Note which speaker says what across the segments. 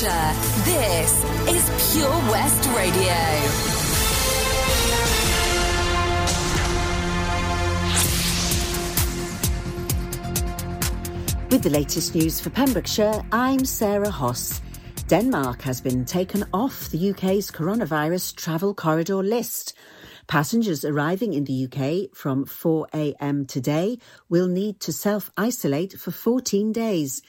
Speaker 1: This is Pure West Radio.
Speaker 2: With the latest news for Pembrokeshire, I'm Sarah Hoss. Denmark has been taken off the UK's coronavirus travel corridor list. Passengers arriving in the UK from 4am today will need to self-isolate for 14 days.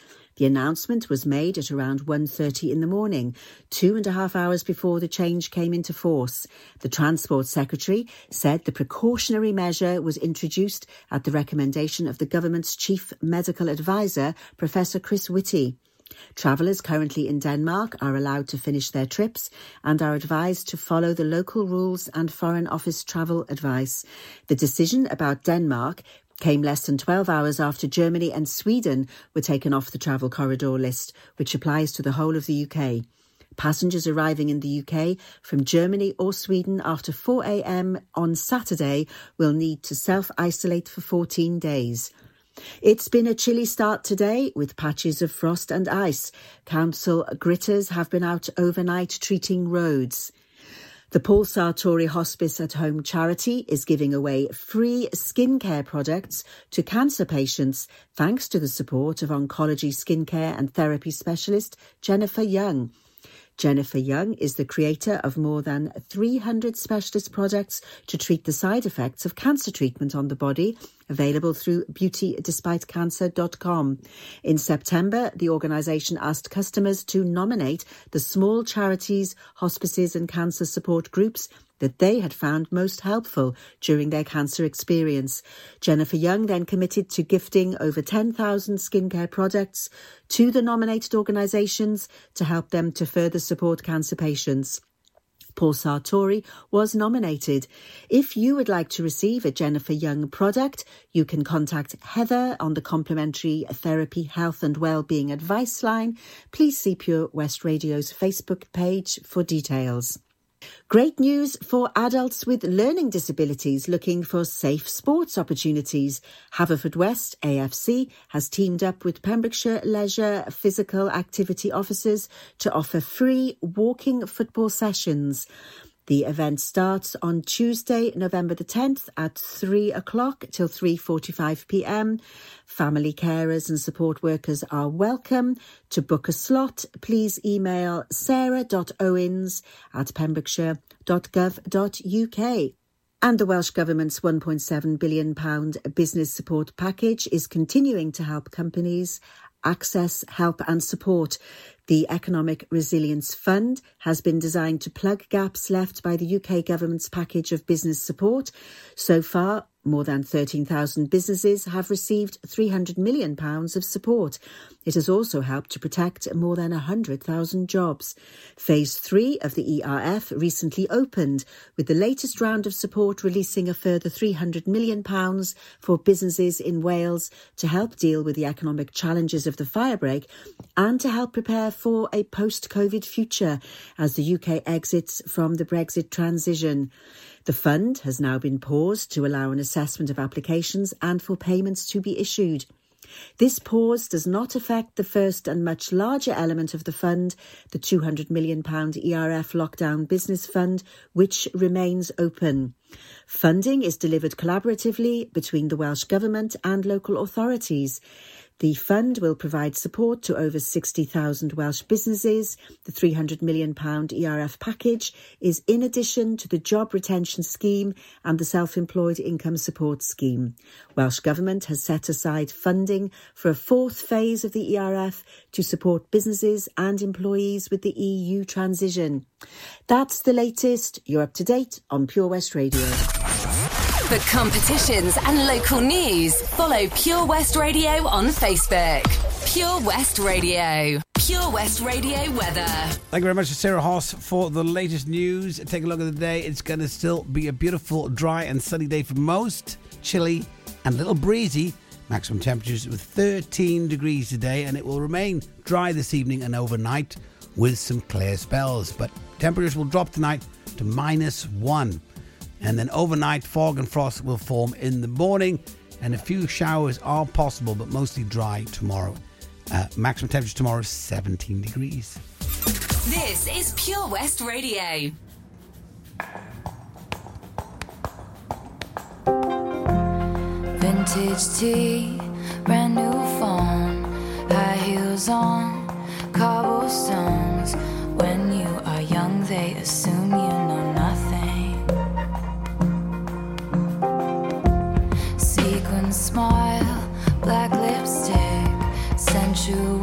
Speaker 2: The announcement was made at around 1.30 in the morning, two and a half hours before the change came into force. The Transport Secretary said the precautionary measure was introduced at the recommendation of the government's chief medical advisor, Professor Chris Whitty. Travellers currently in Denmark are allowed to finish their trips and are advised to follow the local rules and Foreign Office travel advice. The decision about Denmark came less than 12 hours after Germany and Sweden were taken off the travel corridor list, which applies to the whole of the UK. Passengers arriving in the UK from Germany or Sweden after 4am on Saturday will need to self-isolate for 14 days. It's been a chilly start today with patches of frost and ice. Council gritters have been out overnight treating roads. The Paul Sartori Hospice at Home charity is giving away free skincare products to cancer patients thanks to the support of oncology skincare and therapy specialist Jennifer Young. Jennifer Young is the creator of more than 300 specialist products to treat the side effects of cancer treatment on the body, available through beautydespitecancer.com. In September, the organisation asked customers to nominate the small charities, hospices and cancer support groups that they had found most helpful during their cancer experience. Jennifer Young then committed to gifting over 10,000 skincare products to the nominated organisations to help them to further support cancer patients. Paul Sartori was nominated. If you would like to receive a Jennifer Young product, you can contact Heather on the complementary therapy, health and wellbeing advice line. Please see Pure West Radio's Facebook page for details. Great news for adults with learning disabilities looking for safe sports opportunities. Haverfordwest AFC has teamed up with Pembrokeshire Leisure Physical Activity Officers to offer free walking football sessions. The event starts on Tuesday, November the 10th at 3 o'clock till 3.45 pm. Family carers and support workers are welcome. To book a slot, please email sarah.owens at pembrokeshire.gov.uk. And the Welsh Government's £1.7 billion business support package is continuing to help companies access, help and support. The Economic Resilience Fund has been designed to plug gaps left by the UK government's package of business support. So far, more than 13,000 businesses have received £300 million of support. It has also helped to protect more than 100,000 jobs. Phase 3 of the ERF recently opened, with the latest round of support releasing a further £300 million for businesses in Wales to help deal with the economic challenges of the firebreak and to help prepare for a post-COVID future as the UK exits from the Brexit transition. The fund has now been paused to allow an assessment of applications and for payments to be issued. This pause does not affect the first and much larger element of the fund, the £200 million ERF Lockdown Business Fund, which remains open. Funding is delivered collaboratively between the Welsh Government and local authorities. The fund will provide support to over 60,000 Welsh businesses. The £300 million ERF package is in addition to the Job Retention Scheme and the Self-Employed Income Support Scheme. Welsh Government has set aside funding for a fourth phase of the ERF to support businesses and employees with the EU transition. That's the latest. You're up to date on Pure West Radio.
Speaker 1: For competitions and local news, follow Pure West Radio on Facebook. Pure West Radio. Pure West Radio weather.
Speaker 3: Thank you very much to Sarah Hoss for the latest news. Take a look at the day. It's going to still be a beautiful, dry, and sunny day for most. Chilly and a little breezy. Maximum temperatures with 13 degrees today, and it will remain dry this evening and overnight with some clear spells. But temperatures will drop tonight to minus one and then overnight fog and frost will form in the morning and a few showers are possible but mostly dry tomorrow. Uh, maximum temperature tomorrow is 17 degrees.
Speaker 1: This is pure west radio.
Speaker 4: Vintage tea brand new phone high heels on cobblestone. smile, black lipstick, sensual.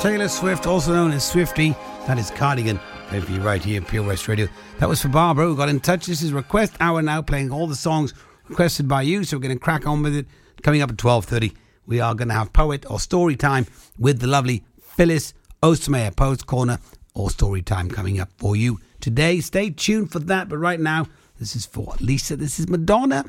Speaker 3: Taylor Swift, also known as Swifty, that is Cardigan, played you right here Pure West Radio. That was for Barbara, who got in touch. This is Request Hour now, playing all the songs requested by you, so we're going to crack on with it. Coming up at 12.30, we are going to have poet or story time with the lovely Phyllis Ostmeyer, Poets Corner or story time coming up for you today. Stay tuned for that, but right now, this is for Lisa, this is Madonna.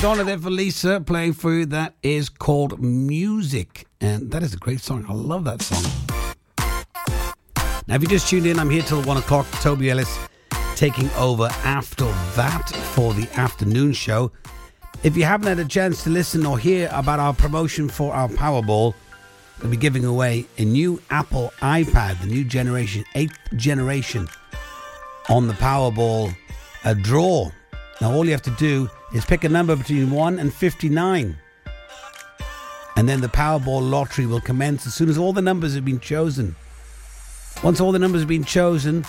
Speaker 3: Madonna there for Lisa playing you. That is called Music. And that is a great song. I love that song. Now, if you just tuned in, I'm here till one o'clock. Toby Ellis taking over after that for the afternoon show. If you haven't had a chance to listen or hear about our promotion for our Powerball, we'll be giving away a new Apple iPad, the new generation, eighth generation, on the Powerball a draw. Now, all you have to do is pick a number between 1 and 59. And then the Powerball lottery will commence as soon as all the numbers have been chosen. Once all the numbers have been chosen,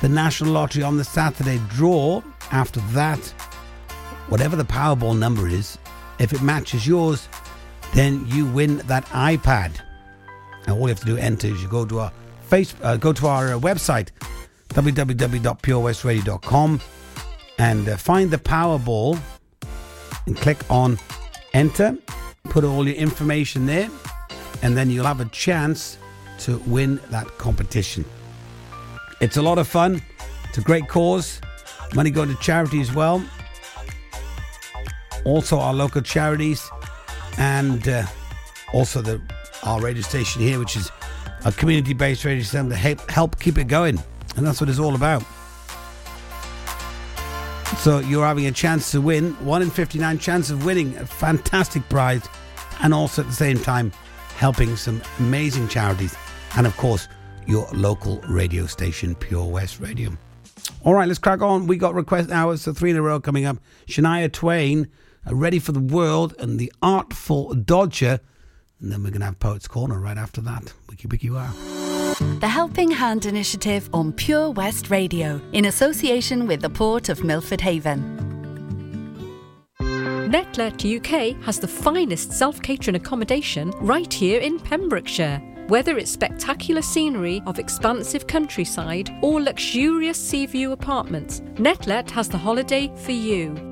Speaker 3: the National Lottery on the Saturday draw, after that, whatever the Powerball number is, if it matches yours, then you win that iPad. Now all you have to do enter is you go to our face, uh, go to our uh, website www.purewestradio.com and uh, find the Powerball and click on enter. Put all your information there, and then you'll have a chance to win that competition. It's a lot of fun. It's a great cause. Money going to charity as well. Also, our local charities, and uh, also the our radio station here, which is a community-based radio station to help, help keep it going, and that's what it's all about. So you're having a chance to win, one in 59 chance of winning a fantastic prize, and also at the same time helping some amazing charities, and of course your local radio station, Pure West Radio. All right, let's crack on. We got request hours, so three in a row coming up. Shania Twain, uh, Ready for the World, and The Artful Dodger. And then we're going to have Poets Corner right after that. Wiki Wiki Wow.
Speaker 5: The Helping Hand Initiative on Pure West Radio in association with the Port of Milford Haven.
Speaker 6: Netlet UK has the finest self catering accommodation right here in Pembrokeshire. Whether it's spectacular scenery of expansive countryside or luxurious sea view apartments, Netlet has the holiday for you.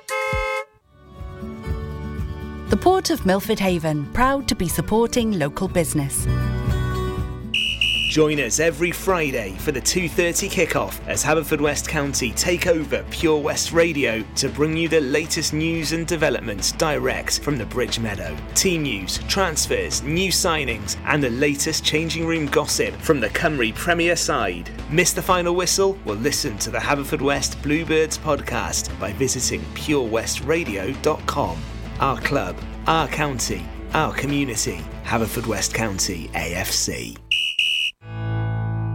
Speaker 5: The Port of Milford Haven, proud to be supporting local business.
Speaker 7: Join us every Friday for the 2:30 kickoff as Haverfordwest County take over Pure West Radio to bring you the latest news and developments direct from the Bridge Meadow. Team news, transfers, new signings, and the latest changing room gossip from the Cymru Premier side. Miss the final whistle? Well, listen to the Haverfordwest Bluebirds podcast by visiting purewestradio.com. Our club, our county, our community. Haverfordwest County AFC.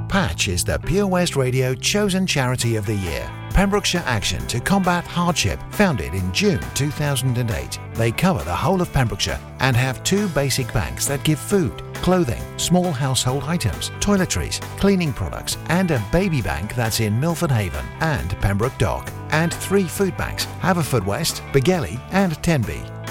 Speaker 8: Patch is the Pure West Radio chosen charity of the year. Pembrokeshire Action to Combat Hardship, founded in June 2008. They cover the whole of Pembrokeshire and have two basic banks that give food, clothing, small household items, toiletries, cleaning products, and a baby bank that's in Milford Haven and Pembroke Dock, and three food banks, Haverfordwest, Begelly, and Tenby.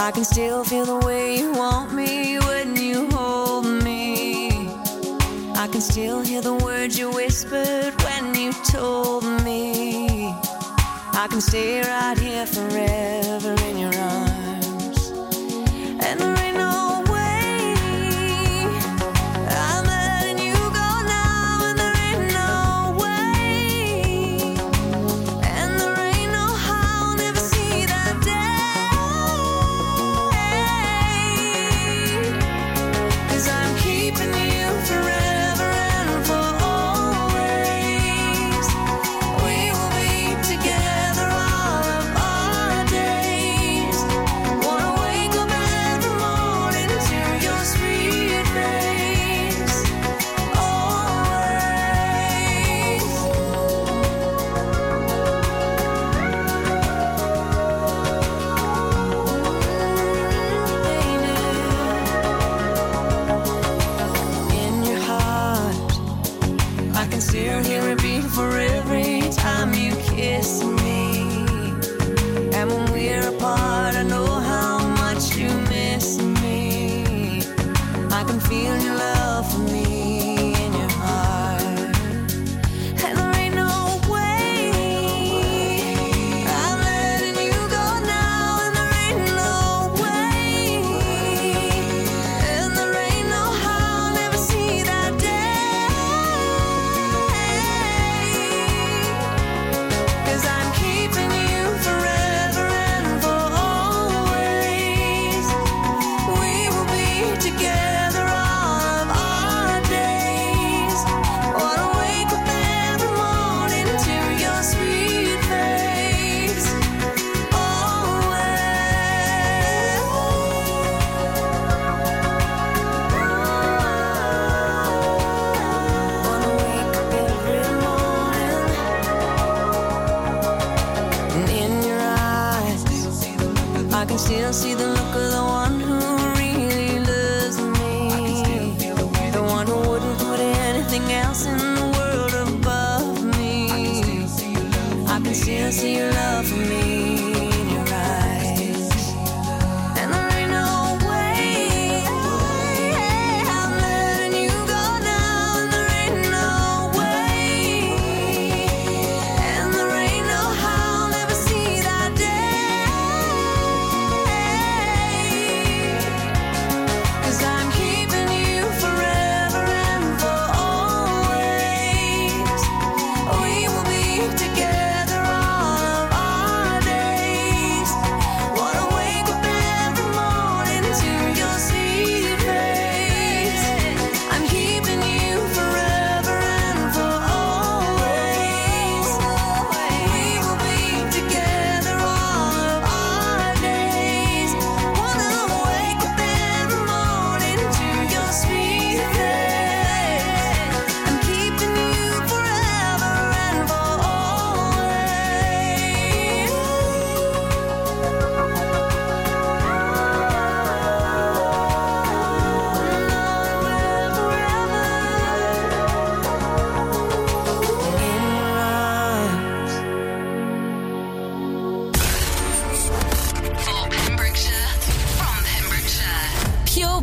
Speaker 9: I can still feel the way you want me when you hold me. I can still hear the words you whispered when you told me. I can stay right here forever in your arms.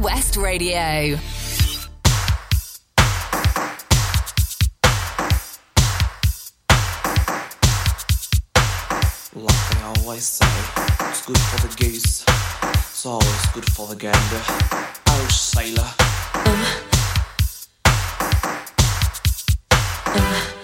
Speaker 9: West Radio. Like I always
Speaker 10: say, it's good for the goose, it's always good for the gander. Irish sailor.
Speaker 11: Uh. Uh.
Speaker 12: uh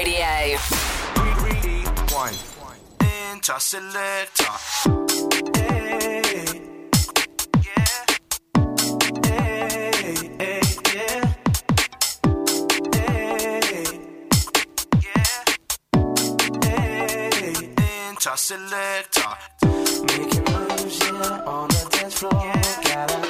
Speaker 12: Radio.
Speaker 13: One Yeah. Yeah. Yeah. Selector. Making moves, yeah, on the dance floor. Yeah. Gotta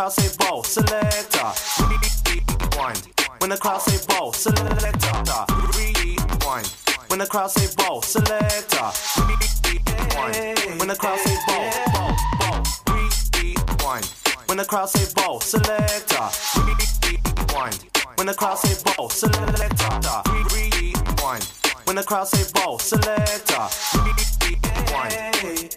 Speaker 14: Crowd say ball, selector. Rewind. When the crowd say ball, selector. Rewind. When the crowd say ball, selector. Rewind. When the crowd say ball, ball, ball. Rewind. When the crowd say ball, selector. Rewind. When the crowd say ball, selector. Rewind. When the crowd say ball, selector.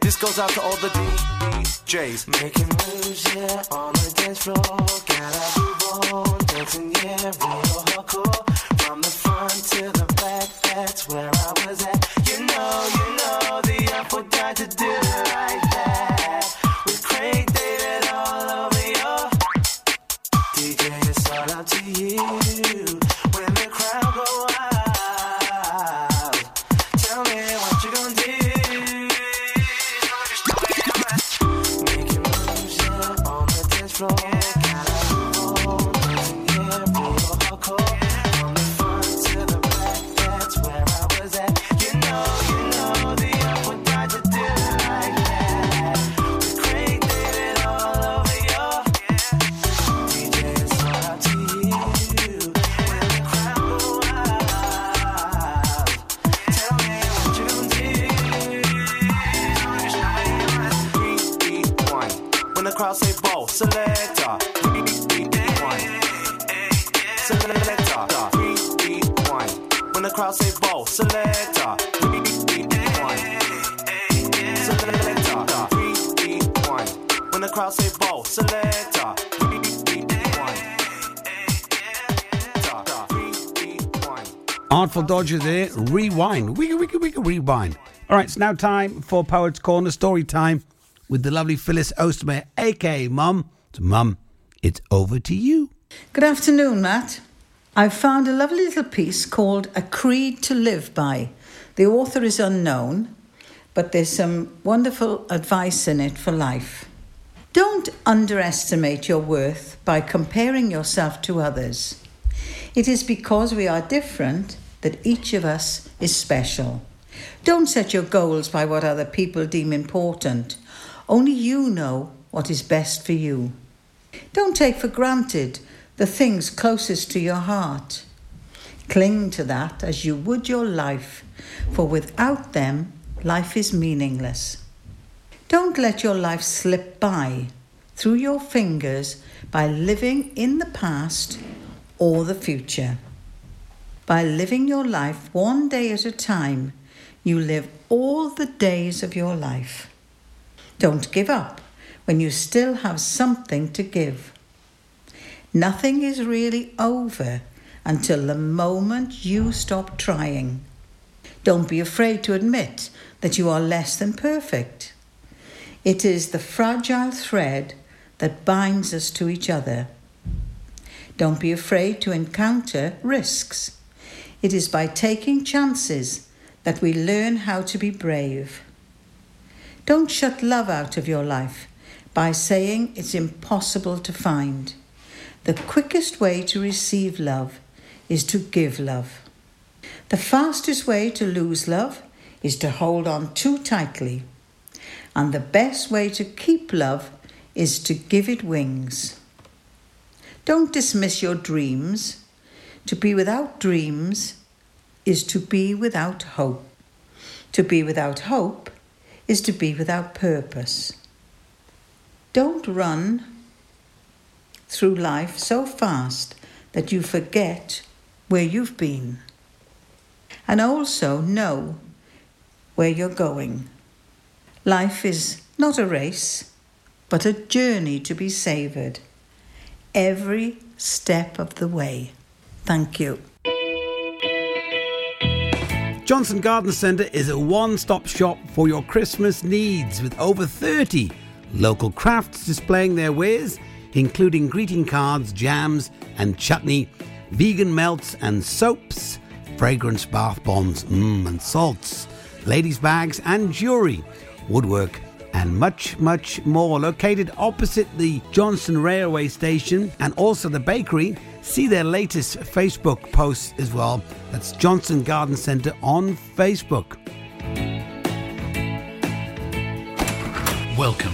Speaker 14: This goes out to all the DJs.
Speaker 13: Making moves, yeah, on the dance floor. Gotta move on, dancing, yeah, real hardcore. From the front to the back, that's where I was at. You know, you know, the apple died to do it like that. Craig David all over your DJ, it's all up to you. Crowd
Speaker 14: say ball, selector. Rewind. Selector. Rewind. When the crowd say ball, selector.
Speaker 3: Artful Dodger there. Rewind. Wiggle, wiggle, wiggle, rewind. All right, it's now time for Poets Corner story time with the lovely Phyllis Ostermeyer, aka Mum. So, Mum, it's over to you.
Speaker 15: Good afternoon, Matt. I've found a lovely little piece called A Creed to Live By. The author is unknown, but there's some wonderful advice in it for life. Don't underestimate your worth by comparing yourself to others. It is because we are different that each of us is special. Don't set your goals by what other people deem important. Only you know what is best for you. Don't take for granted the things closest to your heart. Cling to that as you would your life, for without them, life is meaningless. Don't let your life slip by through your fingers by living in the past or the future. By living your life one day at a time, you live all the days of your life. Don't give up when you still have something to give. Nothing is really over until the moment you stop trying. Don't be afraid to admit that you are less than perfect. It is the fragile thread that binds us to each other. Don't be afraid to encounter risks. It is by taking chances that we learn how to be brave. Don't shut love out of your life by saying it's impossible to find. The quickest way to receive love is to give love. The fastest way to lose love is to hold on too tightly. And the best way to keep love is to give it wings. Don't dismiss your dreams. To be without dreams is to be without hope. To be without hope is to be without purpose. Don't run through life so fast that you forget where you've been. And also know where you're going. Life is not a race, but a journey to be savoured every step of the way. Thank you.
Speaker 3: Johnston Garden Centre is a one stop shop for your Christmas needs with over 30 local crafts displaying their wares, including greeting cards, jams and chutney, vegan melts and soaps, fragrance bath bombs mm, and salts, ladies' bags and jewellery, woodwork and much, much more. Located opposite the Johnston Railway Station and also the bakery. See their latest Facebook posts as well. That's Johnston Garden Centre on Facebook.
Speaker 16: Welcome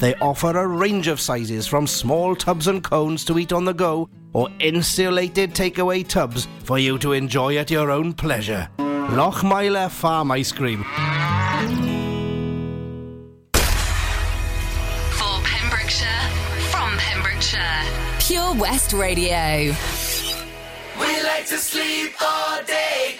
Speaker 17: They offer a range of sizes from small tubs and cones to eat on the go or insulated takeaway tubs for you to enjoy at your own pleasure. Lochmeyler Farm Ice Cream.
Speaker 1: For Pembrokeshire, from Pembrokeshire, Pure West Radio.
Speaker 13: We like to sleep all day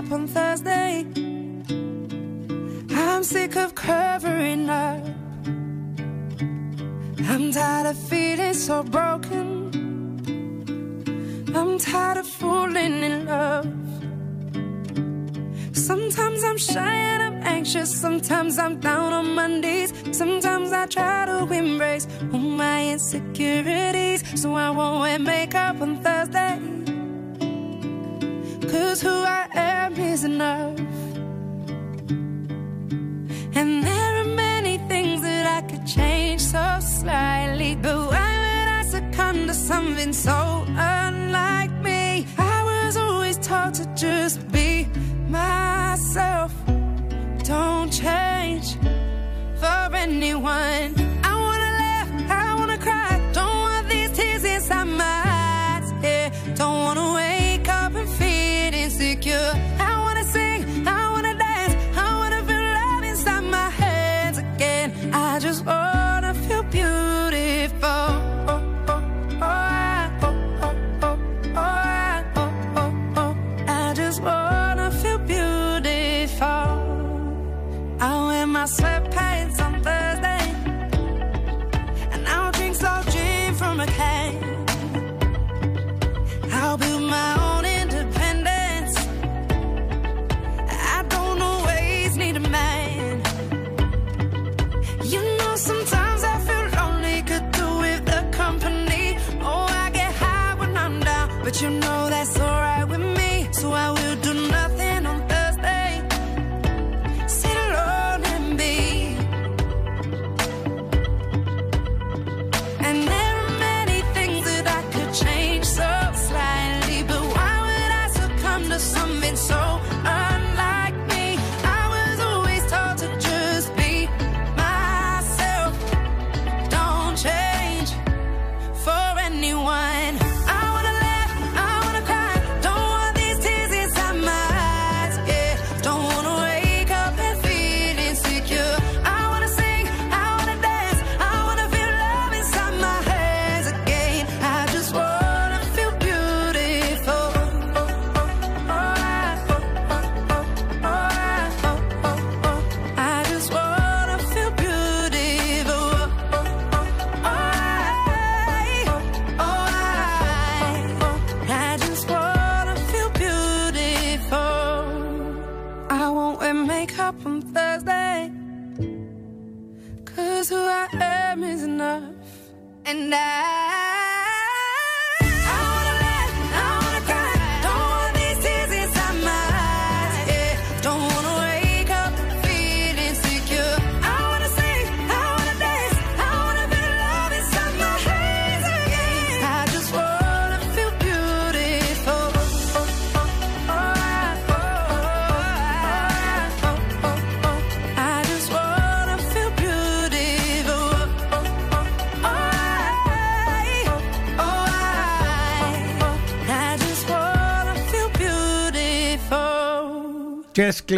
Speaker 13: up on
Speaker 18: Thursday. I'm sick of covering up. I'm tired of feeling so broken. I'm tired of falling in love. Sometimes I'm shy and I'm anxious. Sometimes I'm down on my knees. Sometimes I try to embrace all my insecurities. So I won't wear makeup on Thursday. Cause who I am is enough. And there are many things that I could change so slightly. But why would I succumb to something so unlike me? I was always taught to just be myself. Don't change for anyone.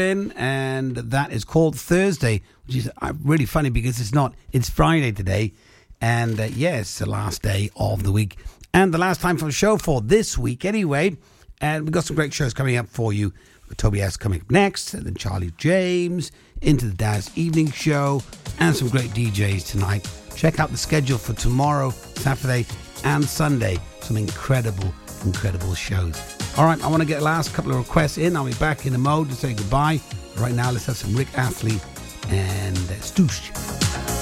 Speaker 18: And that is
Speaker 3: called Thursday, which is uh, really funny because it's not, it's Friday today. And uh, yes, yeah, the last day of the week and the last time for the show for this week, anyway. And we've got some great shows coming up for you. Toby S coming up next, and then Charlie James, into the Daz Evening Show, and some great DJs tonight. Check out the schedule for tomorrow, Saturday, and Sunday. Some incredible, incredible shows. All right, I want to get the last couple of requests in. I'll be back in a mode to say goodbye. Right now, let's have some Rick Astley and
Speaker 1: Stooshe.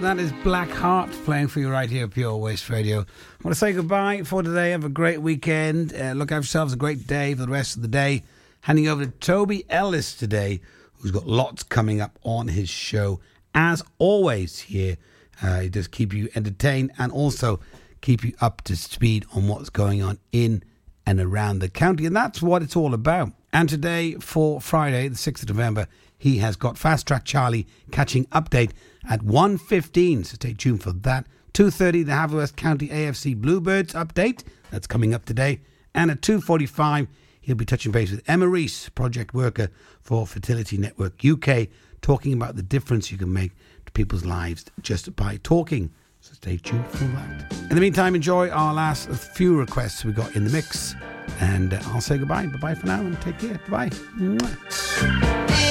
Speaker 4: That
Speaker 9: is Black Heart playing for you right here at Pure West Radio. I want to say goodbye for today. Have a great weekend. Uh, look after yourselves. A great day for the rest of the day. Handing over to Toby Ellis today, who's got lots coming up on his show. As always, here, uh, he does keep you entertained and also keep you up to speed on what's going on in and around the county. And that's what it's all about. And today, for Friday, the 6th of November, he has got Fast Track Charlie catching update at 1.15. So stay tuned for that. 2.30, the Haverford County AFC Bluebirds update. That's coming up today. And at 2.45, he'll be touching base with Emma Reese, project worker for Fertility Network UK, talking about the difference you can make to people's lives just by talking. So stay tuned for that. In the meantime, enjoy our last few requests we got in the mix. And uh, I'll say goodbye. Bye bye for now and take care. Bye bye.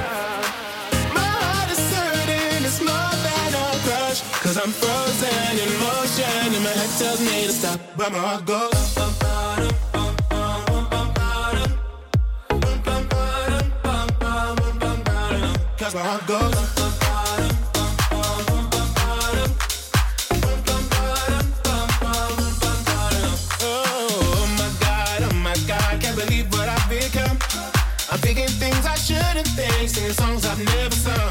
Speaker 14: Cause I'm frozen in motion, and my head tells me to stop, but my heart goes. Cause my heart goes. Singing songs I've never sung.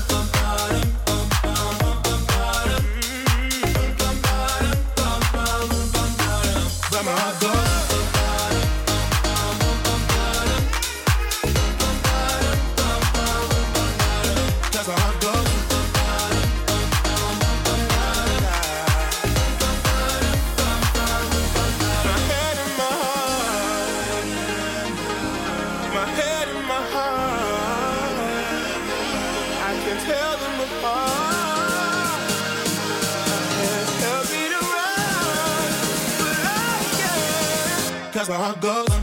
Speaker 14: Can't. Cause my heart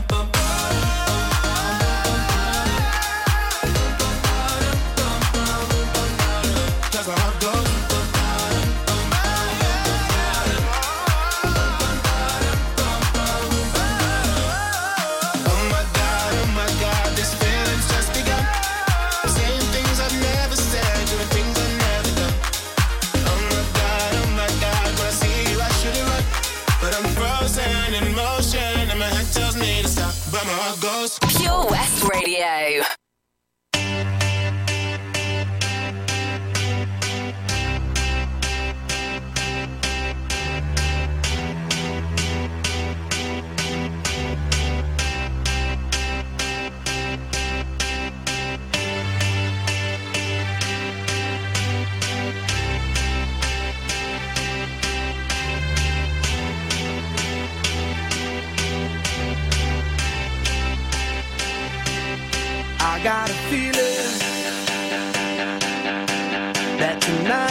Speaker 13: that